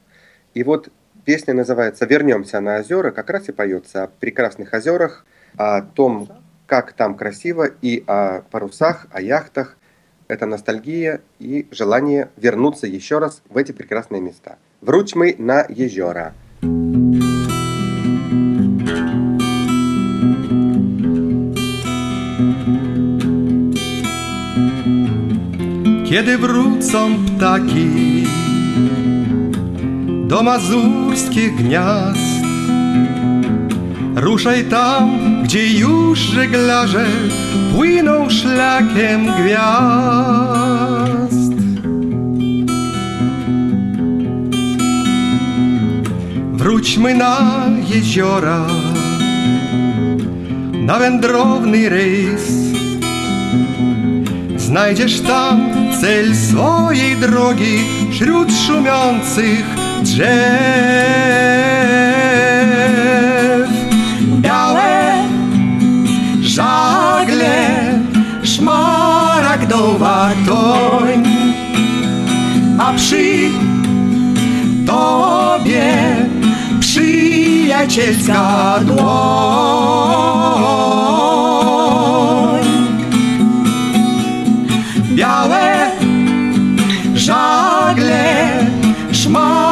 И вот песня называется «Вернемся на озера». Как раз и поется о прекрасных озерах, о том, как там красиво, и о парусах, о яхтах. Это ностальгия и желание вернуться еще раз в эти прекрасные места. Wróćmy na jeziora. Kiedy wrócą ptaki do mazurskich gniazd, ruszaj tam, gdzie już żeglarze płyną szlakiem gwiazd. Wróćmy na jeziora, na wędrowny rejs. Znajdziesz tam cel swojej drogi wśród szumiących drzew. Białe żagle, szmaragdowa toń, a przy tobie przyjacielska dłoń. Białe żagle, szmaragdowa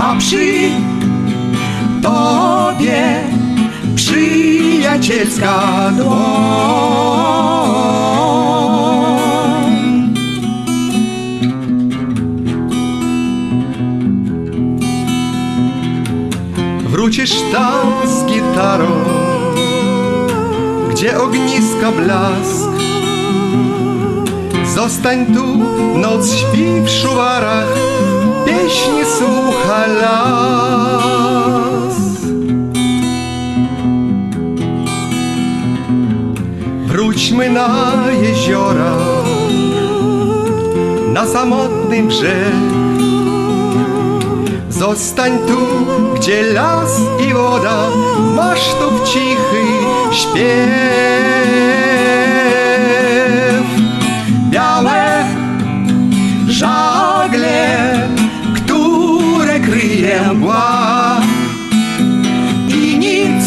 a przy Tobie przyjacielska dłoń. Wrócisz tam z gitarą, gdzie ogniska blask. Zostań tu, noc śpi w szuwarach, pieśni słucha las. Wróćmy na jeziora, na samotny brzeg. Zostań tu, gdzie las i woda, masz tu w cichy śpiew. Mgła i nic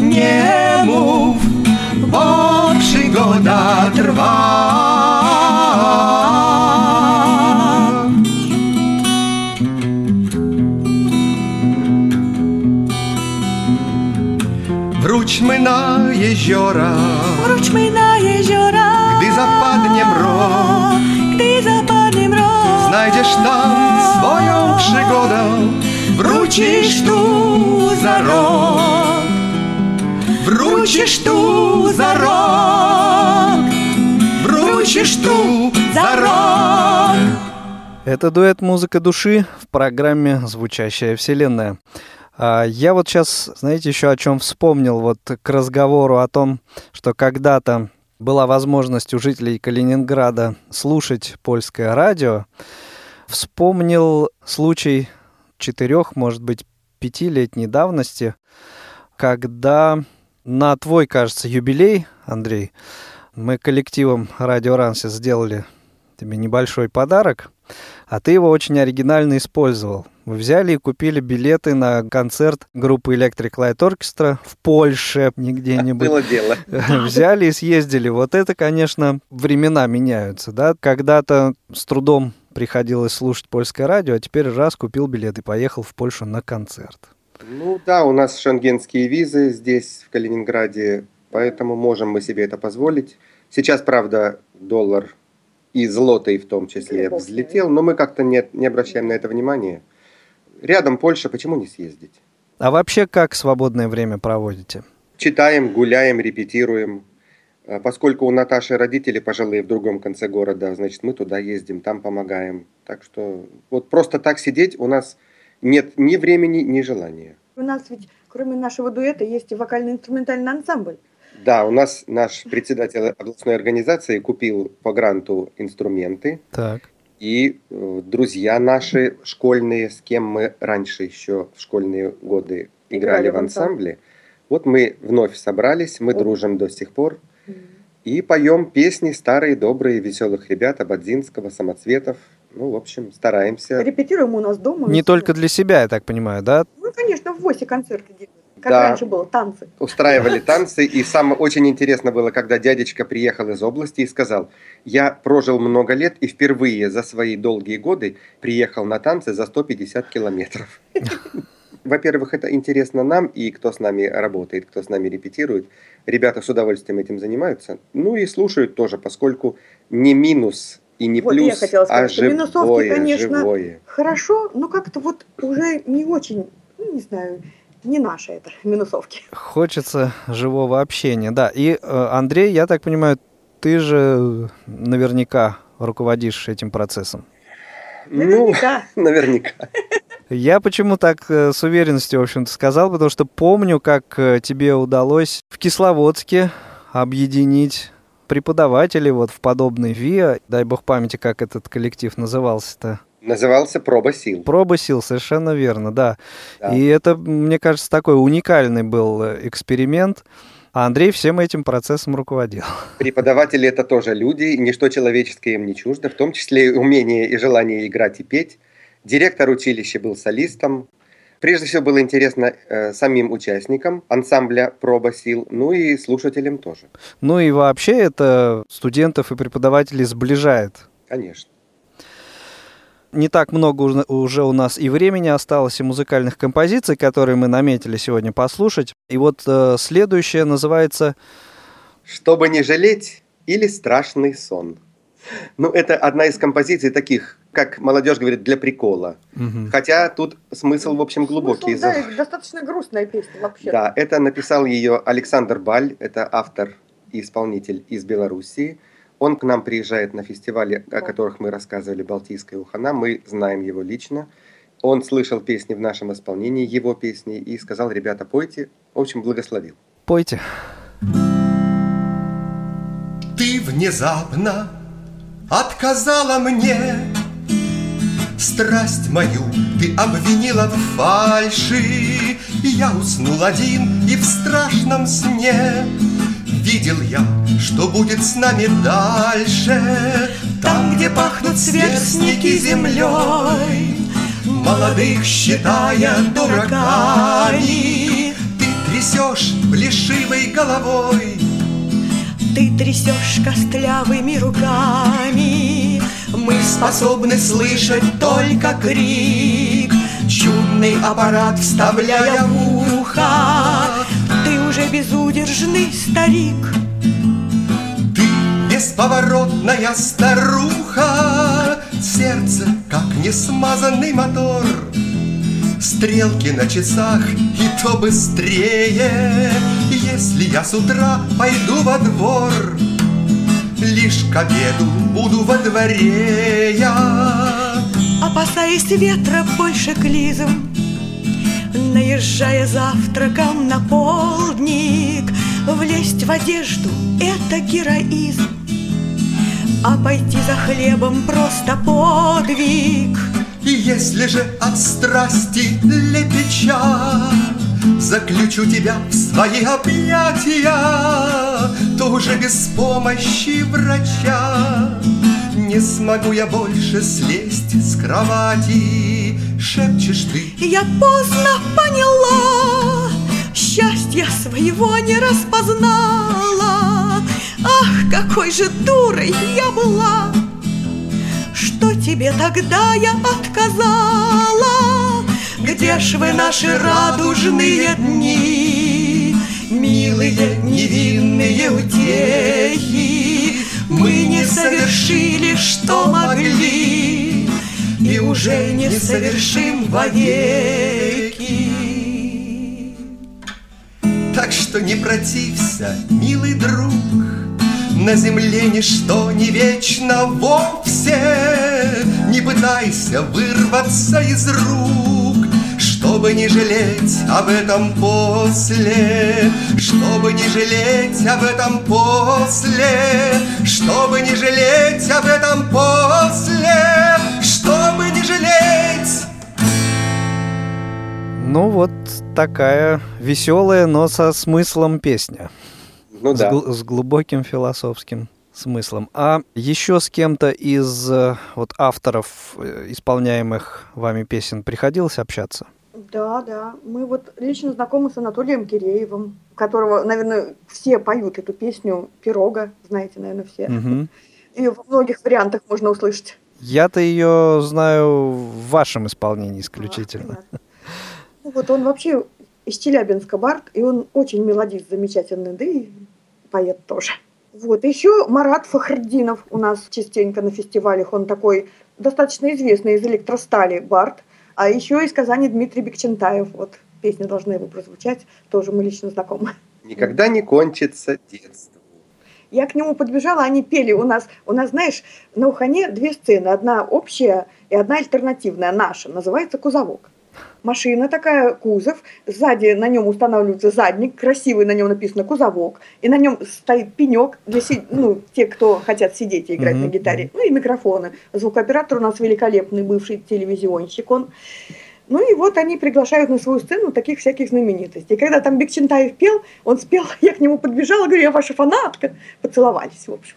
nie mów, bo przygoda trwa. Wróćmy na jeziora, Wróćmy na jeziora, gdy zapadnie mrok. gdy zapadnie mrok. Znajdziesz tam swoją przygodę, wrócisz tu za rok. Wrócisz tu za rok. Wrócisz tu za rok. Это дуэт «Музыка души» в программе «Звучащая вселенная». А Я вот сейчас, знаете, еще о чем вспомнил, вот к разговору о том, что когда-то была возможность у жителей Калининграда слушать польское радио, вспомнил случай четырех, может быть, пятилетней давности, когда на твой, кажется, юбилей, Андрей, мы коллективом Радио Ранси сделали тебе небольшой подарок, а ты его очень оригинально использовал. Вы взяли и купили билеты на концерт группы Electric Light Orchestra в Польше, не где-нибудь. Было дело. Взяли и съездили. Вот это, конечно, времена меняются, да? Когда-то с трудом приходилось слушать польское радио, а теперь раз купил билет и поехал в Польшу на концерт. Ну да, у нас шенгенские визы здесь, в Калининграде, поэтому можем мы себе это позволить. Сейчас, правда, доллар и злотый в том числе взлетел, но мы как-то не, не обращаем на это внимания. Рядом Польша, почему не съездить? А вообще как свободное время проводите? Читаем, гуляем, репетируем. А Поскольку у Наташи родители пожилые в другом конце города, значит, мы туда ездим, там помогаем. Так что вот просто так сидеть у нас нет ни времени, ни желания. У нас ведь, кроме нашего дуэта, есть и вокально-инструментальный ансамбль. Да, у нас наш председатель областной организации купил по гранту инструменты. Так. И э, друзья наши школьные, с кем мы раньше еще в школьные годы играли, Играли в ансамбле. вот мы вновь собрались, мы дружим до сих пор и поем песни старые, добрые, веселых ребят Абадзинского, Самоцветов. Ну, в общем, стараемся. Репетируем у нас дома. Не только для себя, я так понимаю, да? Ну, конечно, в ВОСе концерты делают. Как Да. раньше было, танцы. устраивали танцы, и самое очень интересно было, когда дядечка приехал из области и сказал, я прожил много лет и впервые за свои долгие годы приехал на танцы за 150 километров. Во-первых, это интересно нам и кто с нами работает, кто с нами репетирует. Ребята с удовольствием этим занимаются. Ну и слушают тоже, поскольку не минус и не Вот я плюс, хотела а сказать, что минусовки, живое, конечно, живое. Хорошо, но как-то вот уже не очень, ну, не знаю, не наши это, минусовки. Хочется живого общения, да. И, э, Андрей, я так понимаю, ты же наверняка руководишь этим процессом. Ну, Наверняка. Я почему так э, с уверенностью, в общем-то, сказал, потому что помню, как э, тебе удалось в Кисловодске объединить преподавателей вот в подобной ВИА. Дай бог памяти, как этот коллектив назывался-то. Назывался «Проба сил». Проба сил, совершенно верно, да. Да. И это, мне кажется, такой уникальный был э, эксперимент. А Андрей всем этим процессом руководил. Преподаватели это тоже люди, ничто человеческое им не чуждо, в том числе умение и желание играть и петь. Директор училища был солистом. Прежде всего было интересно э, самим участникам ансамбля «Проба сил», ну и слушателям тоже. Ну и вообще это студентов и преподавателей сближает. Конечно. Не так много уже у нас и времени осталось, и музыкальных композиций, которые мы наметили сегодня послушать. И вот э, следующее называется «Чтобы не жалеть» или «Страшный сон». Ну, это одна из композиций таких, как молодежь говорит, для прикола. Угу. Хотя тут смысл, в общем, глубокий. Смысл, да, достаточно грустная песня вообще. Да, это написал ее Александр Баль, это автор и исполнитель из Белоруссии. Он к нам приезжает на фестивали, о которых мы рассказывали, «Балтийская ухана». Мы знаем его лично. Он слышал песни в нашем исполнении, его песни, и сказал, ребята, пойте. В общем, благословил. Пойте. Ты внезапно отказала мне Страсть мою ты обвинила в фальши. Я уснул один и в страшном сне. Видел я, что будет с нами дальше. Там, где пахнут сверстники землей Молодых считая дураками Ты трясешь плешивой головой ты трясешь костлявыми руками. Мы способны слышать только крик. Чудный аппарат вставляя в ухо. Ты уже безудержный старик. Ты бесповоротная старуха. Сердце, как несмазанный мотор. Стрелки на часах и то быстрее Если я с утра пойду во двор Лишь к обеду буду во дворе я. Опасаясь ветра больше клизом Наезжая завтраком на полдник Влезть в одежду — это героизм. А пойти за хлебом просто подвиг — и если же от страсти лепеча Заключу тебя в свои объятия То уже без помощи врача. Не смогу я больше слезть с кровати Шепчешь ты. Я поздно поняла Счастья своего не распознала. Ах, какой же дурой я была! Что тебе тогда я отказала? Где ж вы наши радужные дни, Милые невинные утехи? Мы не совершили, что могли, И уже не совершим вовеки. Так что не протився, милый друг, на земле ничто не вечно вовсе Не пытайся вырваться из рук Чтобы не жалеть об этом после Чтобы не жалеть об этом после Чтобы не жалеть об этом после Чтобы не жалеть Ну вот такая веселая, но со смыслом песня. Ну с, да. Гл- с глубоким философским смыслом. А еще с кем-то из э, вот авторов э, исполняемых вами песен приходилось общаться? Да, да. Мы вот лично знакомы с Анатолием Киреевым, которого, наверное, все поют эту песню «Пирога», знаете, наверное, все. Угу. Ее в многих вариантах можно услышать. Я-то ее знаю в вашем исполнении исключительно. А, ну, вот он вообще из Челябинска Барт, и он очень мелодист замечательный, да и поэт тоже. Вот. Еще Марат Фахрдинов у нас частенько на фестивалях, он такой достаточно известный из электростали Барт, а еще из Казани Дмитрий Бекчентаев, вот песня должна его прозвучать, тоже мы лично знакомы. Никогда не кончится детство. Я к нему подбежала, они пели у нас, у нас, знаешь, на Ухане две сцены, одна общая и одна альтернативная, наша, называется «Кузовок». Машина такая, кузов, сзади на нем устанавливается задник, красивый на нем написано кузовок, и на нем стоит пенек для си... ну, те, кто хотят сидеть и играть mm-hmm. на гитаре, ну и микрофоны. Звукооператор у нас великолепный бывший телевизионщик, он Ну и вот они приглашают на свою сцену таких всяких знаменитостей. И когда там Бекчентаев пел, он спел, я к нему подбежала, говорю, я ваша фанатка. Поцеловались, в общем.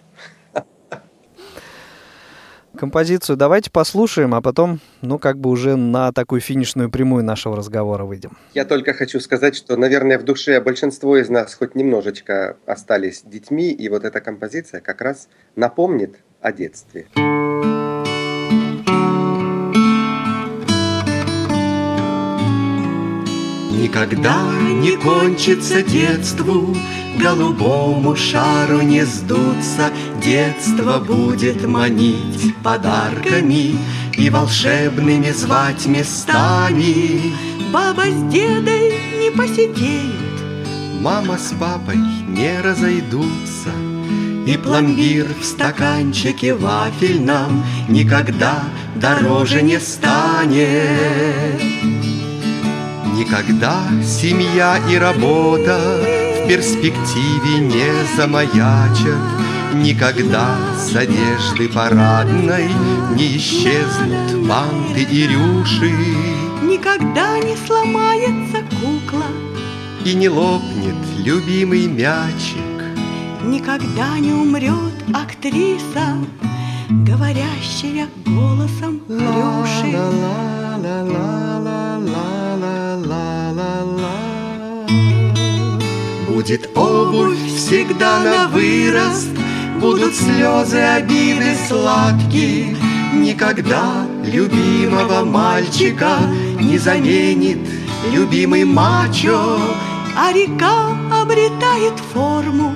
Композицию давайте послушаем, а потом, ну, как бы уже на такую финишную прямую нашего разговора выйдем. Я только хочу сказать, что, наверное, в душе большинство из нас хоть немножечко остались детьми, и вот эта композиция как раз напомнит о детстве. Никогда не кончится детству, Голубому шару не сдуться, Детство будет манить подарками И волшебными звать местами. Баба с дедой не посидеют, Мама с папой не разойдутся, И пломбир в стаканчике вафельном Никогда дороже не станет. Никогда семья и работа в перспективе не замаячат, Никогда с одежды парадной не исчезнут банты и рюши, Никогда не сломается кукла, И не лопнет любимый мячик. Никогда не умрет актриса, Говорящая голосом Рюши. Будет обувь всегда на вырост, Будут слезы, обиды сладкие, Никогда любимого мальчика Не заменит любимый мачо, А река обретает форму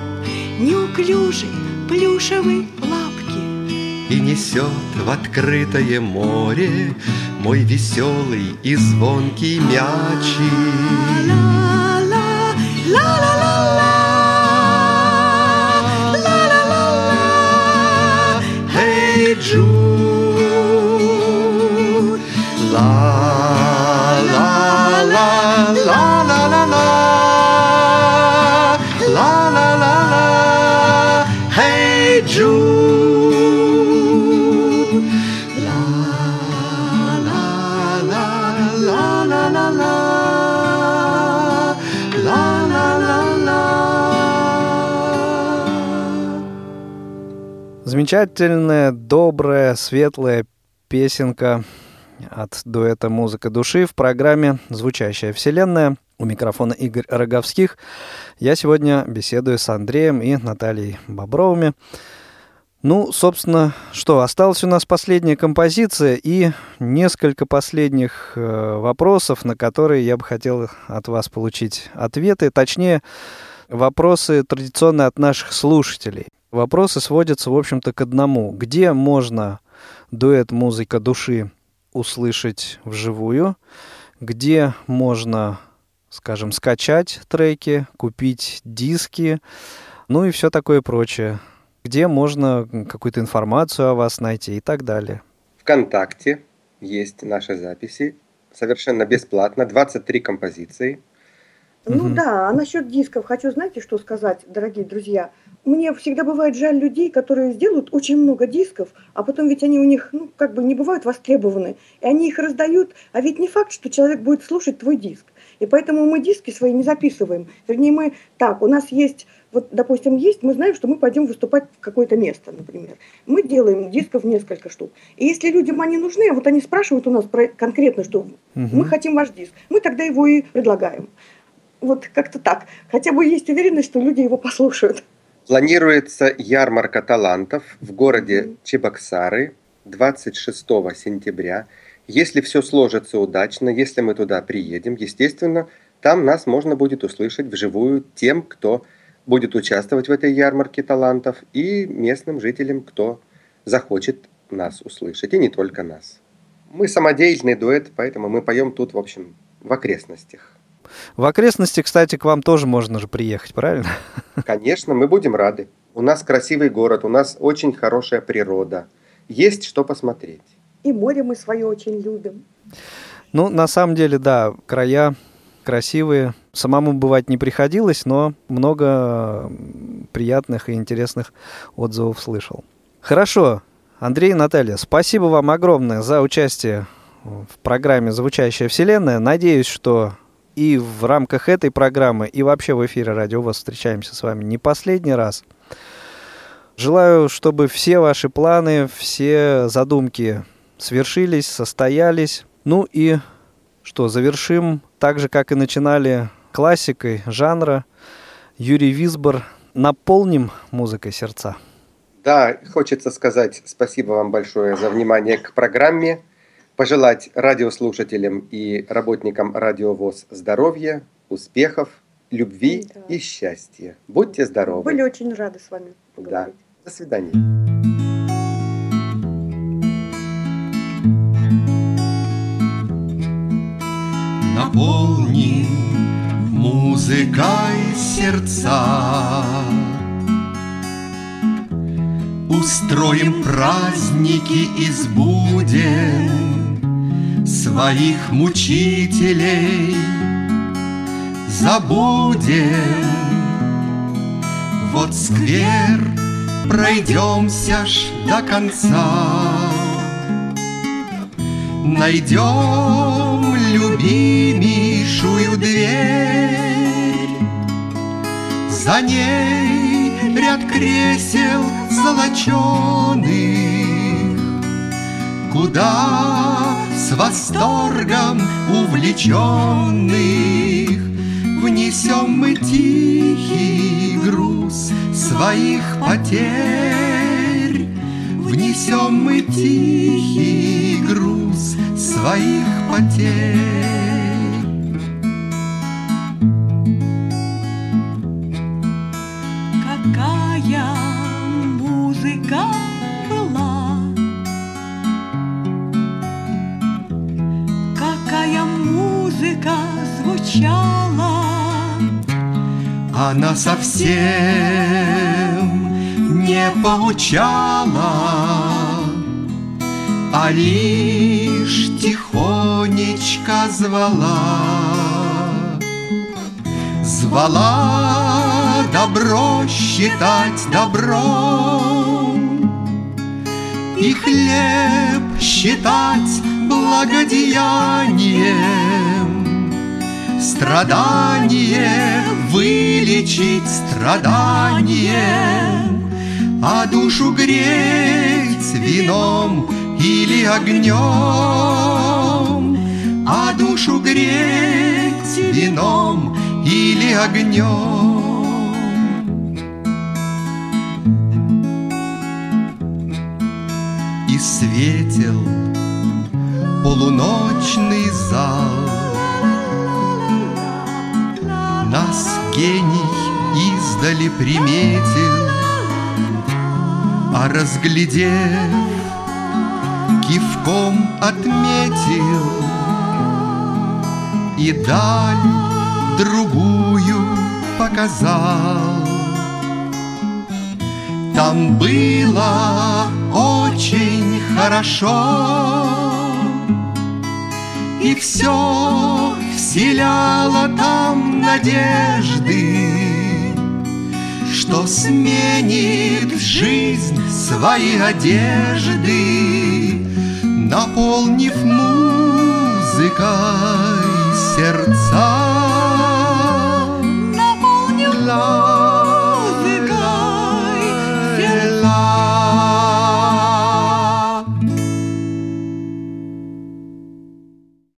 Неуклюжей плюшевой лапки. И несет в открытое море Мой веселый и звонкий мячик. Ла-ла, ла-ла-ла-ла, Замечательная, добрая, светлая песенка от дуэта «Музыка души» в программе «Звучащая вселенная». У микрофона Игорь Роговских. Я сегодня беседую с Андреем и Натальей Бобровыми. Ну, собственно, что, осталась у нас последняя композиция и несколько последних э, вопросов, на которые я бы хотел от вас получить ответы, точнее, вопросы традиционные от наших слушателей. Вопросы сводятся, в общем-то, к одному. Где можно дуэт «Музыка души» услышать вживую? Где можно, скажем, скачать треки, купить диски, ну и все такое прочее? Где можно какую-то информацию о вас найти и так далее? ВКонтакте есть наши записи, совершенно бесплатно, 23 композиции. Ну да, а насчет дисков хочу, знаете, что сказать, дорогие друзья? Мне всегда бывает жаль людей, которые сделают очень много дисков, а потом ведь они у них, ну, как бы не бывают востребованы, и они их раздают, а ведь не факт, что человек будет слушать твой диск. И поэтому мы диски свои не записываем. Вернее, мы так, у нас есть, вот, допустим, есть, мы знаем, что мы пойдем выступать в какое-то место, например. Мы делаем дисков несколько штук. И если людям они нужны, а вот они спрашивают у нас про конкретно, что Мгм. мы хотим ваш диск, мы тогда его и предлагаем. Вот как-то так. Хотя бы есть уверенность, что люди его послушают. Планируется ярмарка талантов в городе. Чебоксары 26 сентября. Если все сложится удачно, если мы туда приедем, естественно, там нас можно будет услышать вживую тем, кто будет участвовать в этой ярмарке талантов, и местным жителям, кто захочет нас услышать, и не только нас. Мы самодеятельный дуэт, поэтому мы поем тут, в общем, в окрестностях. В окрестности, кстати, к вам тоже можно же приехать, правильно? Конечно, мы будем рады. У нас красивый город, у нас очень хорошая природа. Есть что посмотреть. И море мы свое очень любим. Ну, на самом деле, да, края красивые. Самому бывать не приходилось, но много приятных и интересных отзывов слышал. Хорошо, Андрей и Наталья, спасибо вам огромное за участие в программе «Звучащая вселенная». Надеюсь, что и в рамках этой программы, и вообще в эфире «Радио ВОЗ» встречаемся с вами не последний раз. Желаю, чтобы все ваши планы, все задумки свершились, состоялись. Ну и что, завершим так же, как и начинали классикой жанра. Юрий Висбор, наполним музыкой сердца. Да, хочется сказать спасибо вам большое за внимание к программе, пожелать радиослушателям и работникам Радиовоз здоровья, успехов, любви да. и счастья. Будьте здоровы. Были очень рады с вами поговорить. Да. До свидания. Наполни музыкой сердца Устроим праздники и сбудем Своих мучителей Забудем. Вот сквер Пройдемся ж до конца. Найдем любимейшую дверь. За ней ряд кресел золоченых, Куда с восторгом увлеченных Внесем мы тихий груз своих потерь, Внесем мы тихий груз своих потерь. Звучала. Она совсем не поучала, А лишь тихонечко звала. Звала добро считать добром И хлеб считать благодеянием Страдание вылечить страдание, А душу греть вином или огнем, А душу греть вином или огнем. И полуночный зал нас гений издали приметил, А разглядев, кивком отметил. И даль другую показал. Там было очень хорошо, И все Вселяла там надежды Что сменит жизнь свои одежды Наполнив музыкой сердца. Наполнил